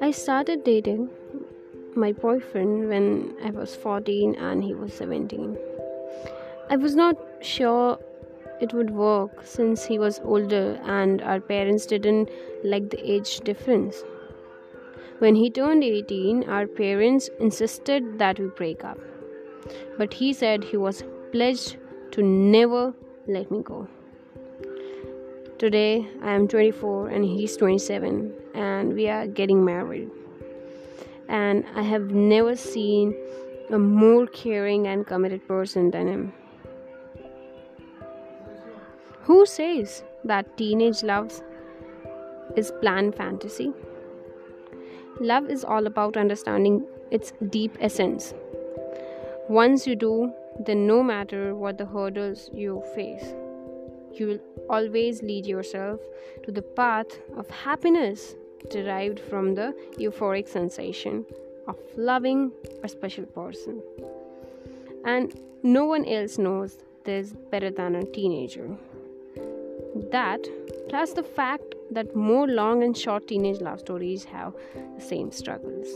I started dating my boyfriend when I was 14 and he was 17. I was not sure it would work since he was older and our parents didn't like the age difference. When he turned 18, our parents insisted that we break up. But he said he was pledged to never let me go. Today I am 24 and he's 27 and we are getting married. And I have never seen a more caring and committed person than him. Who says that teenage love is planned fantasy? Love is all about understanding its deep essence. Once you do, then no matter what the hurdles you face, you will always lead yourself to the path of happiness derived from the euphoric sensation of loving a special person. And no one else knows this better than a teenager. That, plus the fact that more long and short teenage love stories have the same struggles.